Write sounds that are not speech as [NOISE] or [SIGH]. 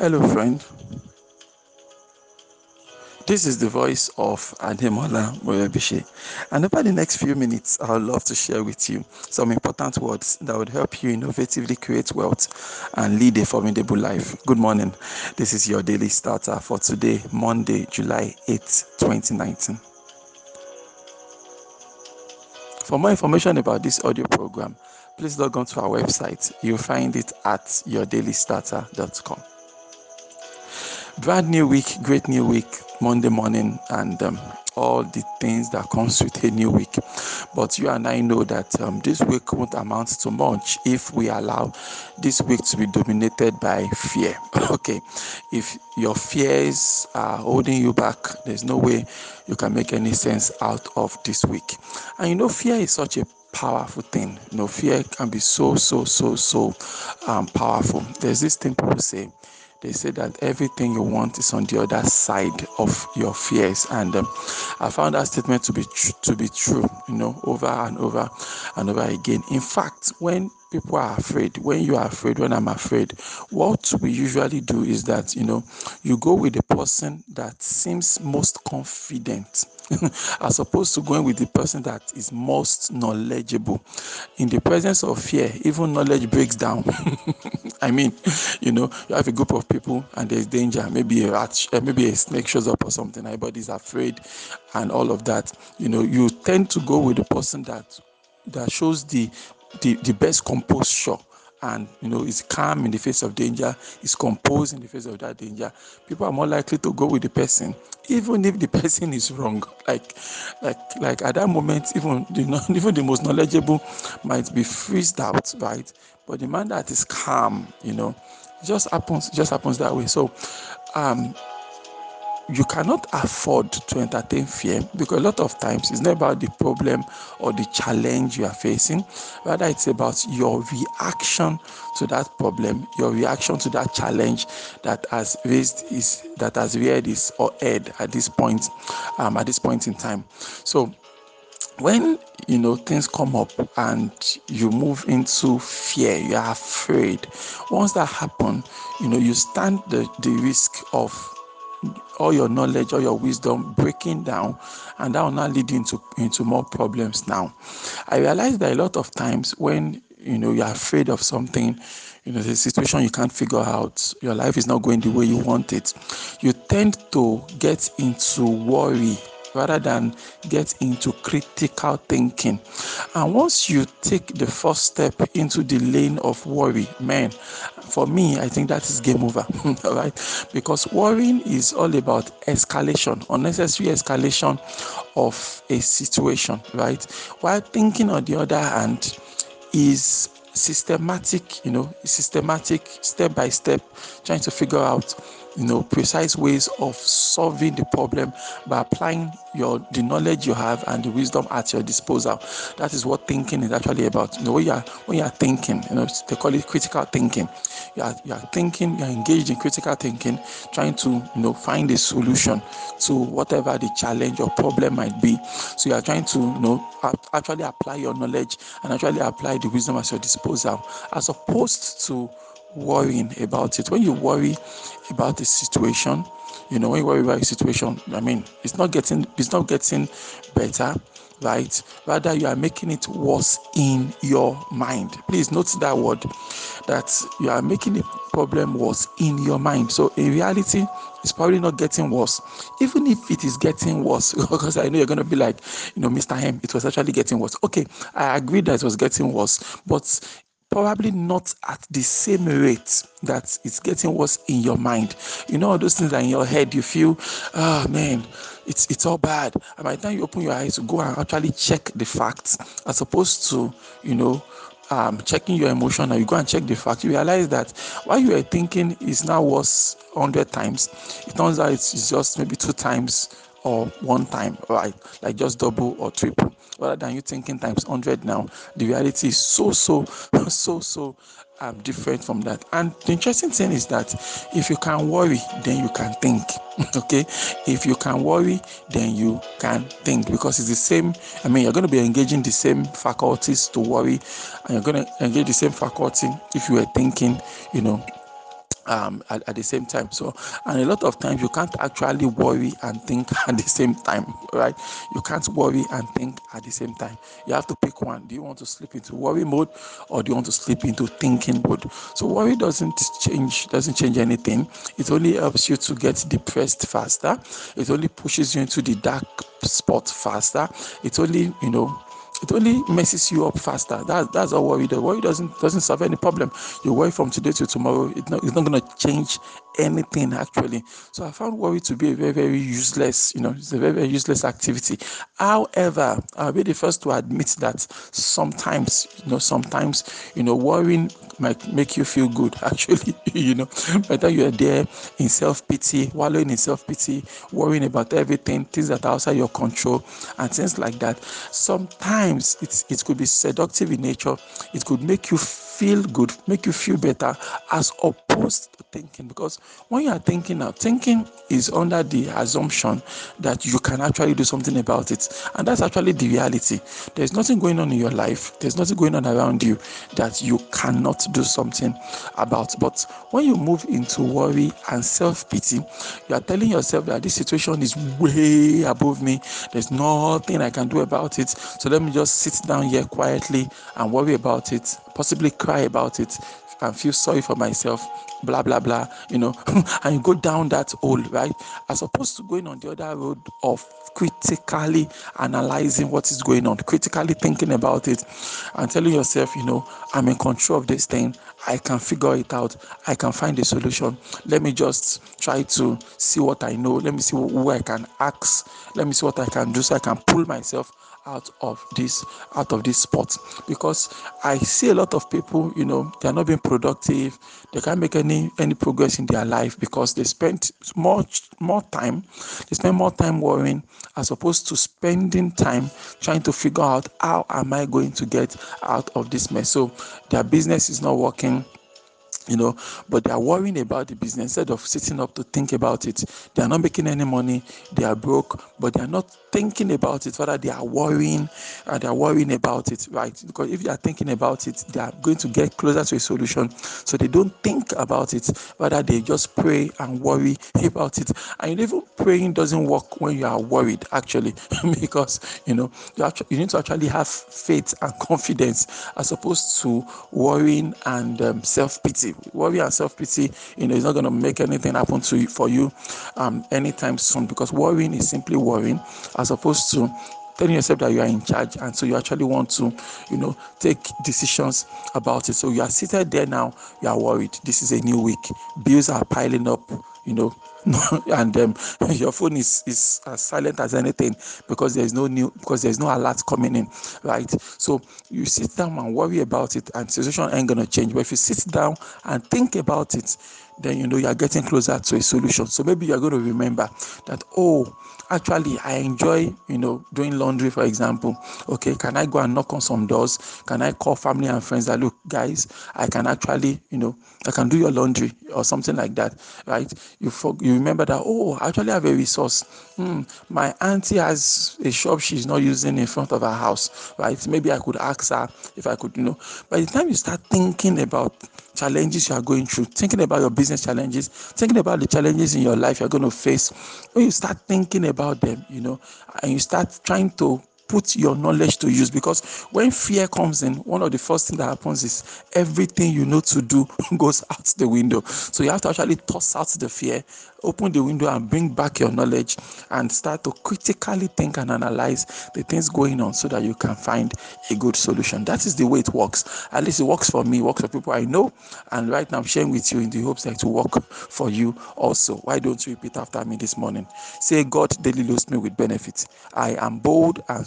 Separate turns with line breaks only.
Hello, friend. This is the voice of Ademola Morebishe. And over the next few minutes, I would love to share with you some important words that would help you innovatively create wealth and lead a formidable life. Good morning. This is your daily starter for today, Monday, July 8, 2019. For more information about this audio program, please log on to our website. You'll find it at yourdailystarter.com. Brand new week, great new week, Monday morning, and um, all the things that comes with a new week. But you and I know that um, this week won't amount to much if we allow this week to be dominated by fear. [LAUGHS] okay, if your fears are holding you back, there's no way you can make any sense out of this week. And you know, fear is such a powerful thing. You know, fear can be so, so, so, so um, powerful. There's this thing people say they say that everything you want is on the other side of your fears. And um, i found that statement to be tr- to be true you know over and over and over again. In fact when people are afraid when you are afraid when i'm afraid what we usually do is that you know you go with the person that seems most confident [LAUGHS] as opposed to going with the person that is most knowledgeable. In the presence of fear even knowledge breaks down [LAUGHS] [LAUGHS] i mean you know you have a group of people and there's danger. Maybe a rat uh, maybe a snake shows up or something. Everybody's afraid and all of that. You know you tend to go with the person that that shows the the, the best composure and you know is calm in the face of danger is composed in the face of that danger people are more likely to go with the person even if the [LAUGHS] person is wrong. Like like like at that moment even the [LAUGHS] even the most knowledgeable might be freezed out right? But the man that is calm you know just happens just happens that way. So um you cannot afford to entertain fear because a lot of times it's not about the problem or the challenge you are facing. Rather it's about your reaction to that problem your reaction to that challenge that has raised is that has reared its or head at this point um, at this point in time. So when you know things come up and you move into fear you are afraid once that happen you know you stand the, the risk of all your knowledge, all your wisdom breaking down, and that will not lead into into more problems. Now, I realize that a lot of times when you know you're afraid of something, you know the situation you can't figure out, your life is not going the way you want it, you tend to get into worry rather than get into critical thinking. And once you take the first step into the lane of worry, man, for me, I think that is game over, [LAUGHS] right? Because worrying is all about escalation, unnecessary escalation of a situation, right? While thinking, on the other hand, is systematic, you know, systematic, step by step, trying to figure out you know precise ways of solving the problem by applying your the knowledge you have and the wisdom at your disposal. That is what thinking is actually about. You know when you are when you are thinking you know they call it critical thinking. You are, you are thinking you are engaged in critical thinking trying to you know find a solution to whatever the challenge or problem might be. So you are trying to you know actually apply your knowledge and actually apply the wisdom at your disposal as opposed to worrying about it. When you worry about the situation, you know, when you worry about a situation, I mean, it's not getting it's not getting better, right? Rather, you are making it worse in your mind. Please note that word that you are making the problem worse in your mind. So in reality, it's probably not getting worse. Even if it is getting worse, [LAUGHS] because I know you're gonna be like, you know, Mr. M, it was actually getting worse. Okay, I agree that it was getting worse, but probably not at the same rate that it's getting worse in your mind. You know, those things that in your head you feel, oh man, it's it's all bad. And by the time you open your eyes, to go and actually check the facts, as opposed to, you know, um, checking your emotion and you go and check the fact, you realize that what you were thinking is now worse 100 times. It turns out it's just maybe two times or one time, right? Like just double or triple, rather than you thinking times 100 now. The reality is so, so, [LAUGHS] so, so um, different from that. And the interesting thing is that if you can worry, then you can think. [LAUGHS] okay, if you can worry, then you can think because it's the same. I mean, you're going to be engaging the same faculties to worry, and you're going to engage the same faculty if you are thinking, you know, um, at, at, the same time. So, and a lot of times you can't actually worry and think [LAUGHS] at the same time, right? You can't worry and think at the same time. You have to pick one. Do you want to slip into worry mode or do you want to slip into thinking mode? So, worry doesn't change doesn't change anything. It only helps you to get depressed faster. It only pushes you into the dark spot faster. It only, you know, it only messes you up faster. That, that's all worry does. Worry doesn't doesn't solve any problem. You worry from today to tomorrow. It's not, it's not going to change anything actually. So I found worry to be a very very useless. You know, it's a very very useless activity. However, I'll be the first to admit that sometimes, you know, sometimes, you know, worrying might make you feel good. [LAUGHS] Actually, you know, whether you're there in self pity, wallowing in self pity, worrying about everything, things that are outside your control, and things like that. Sometimes it's, it could be seductive in nature. It could make you feel good, make you feel better, as opposed to thinking. Because when you are thinking now, thinking is under the assumption that you can actually do something about it. And that's actually the reality. There's nothing going on in your life, there's nothing going on around you that you cannot do something about. But when you move into worry and self pity, you are telling yourself that this situation is way above me, there's nothing I can do about it. So let me just sit down here quietly and worry about it, possibly cry about it and feel sorry for myself, blah blah blah, you know, [LAUGHS] and you go down that hole, right? As opposed to going on the other road of critically analyzing what is going on, critically thinking about it, and telling yourself, you know, I'm in control of this thing. I can figure it out. I can find a solution. Let me just try to see what I know. Let me see who I can ask. Let me see what I can do so I can pull myself out of this out of this spot because i see a lot of people you know they are not being productive. They can't make any any progress in their life because they spend much more time they spend more time worrying as opposed to spending time trying to figure out how am i going to get out of this mess. So their business is not working you know but they are worrying about the business. Instead of sitting up to think about it they are not making any money they are broke but they are not thinking about it. Rather they are worrying and they are worrying about it right? Because if they are thinking about it they are going to get closer to a solution. So they don't think about it. Rather they just pray and worry about it. And even praying doesn't work when you are worried actually [LAUGHS] because you know you, actually, you need to actually have faith and confidence as opposed to worrying and um, self-pity worry and self-pity you know is not going to make anything happen to you for you um, anytime soon because worrying is simply worrying as opposed to telling yourself that you are in charge and so you actually want to you know take decisions about it. So you are seated there now you are worried. This is a new week. Bills are piling up you know [LAUGHS] and um, [LAUGHS] your phone is is as silent as anything because there's no new because there's no alert coming in right? So you sit down and worry about it and situation ain't gonna change. But if you sit down and think about it then you know you are getting closer to a solution. So maybe you're going to remember that oh actually i enjoy you know doing laundry for example. Okay can i go and knock on some doors? Can i call family and friends that look guys i can actually you know i can do your laundry or something like that right? You for, you remember that oh i actually have a resource. Hmm, my auntie has a shop she's not using in front of her house right? Maybe i could ask her if i could you know. By the time you start thinking about challenges you are going through, thinking about your business challenges, thinking about the challenges in your life you're going to face, when you start thinking about them, you know, and you start trying to put your knowledge to use because when fear comes in, one of the first things that happens is everything you know to do [LAUGHS] goes out the window. So you have to actually toss out the fear, open the window, and bring back your knowledge and start to critically think and analyze the things going on so that you can find a good solution. That is the way it works. At least it works for me, works for people I know. And right now I'm sharing with you in the hopes that it will work for you also. Why don't you repeat after me this morning? Say, God daily loads me with benefits. I am bold and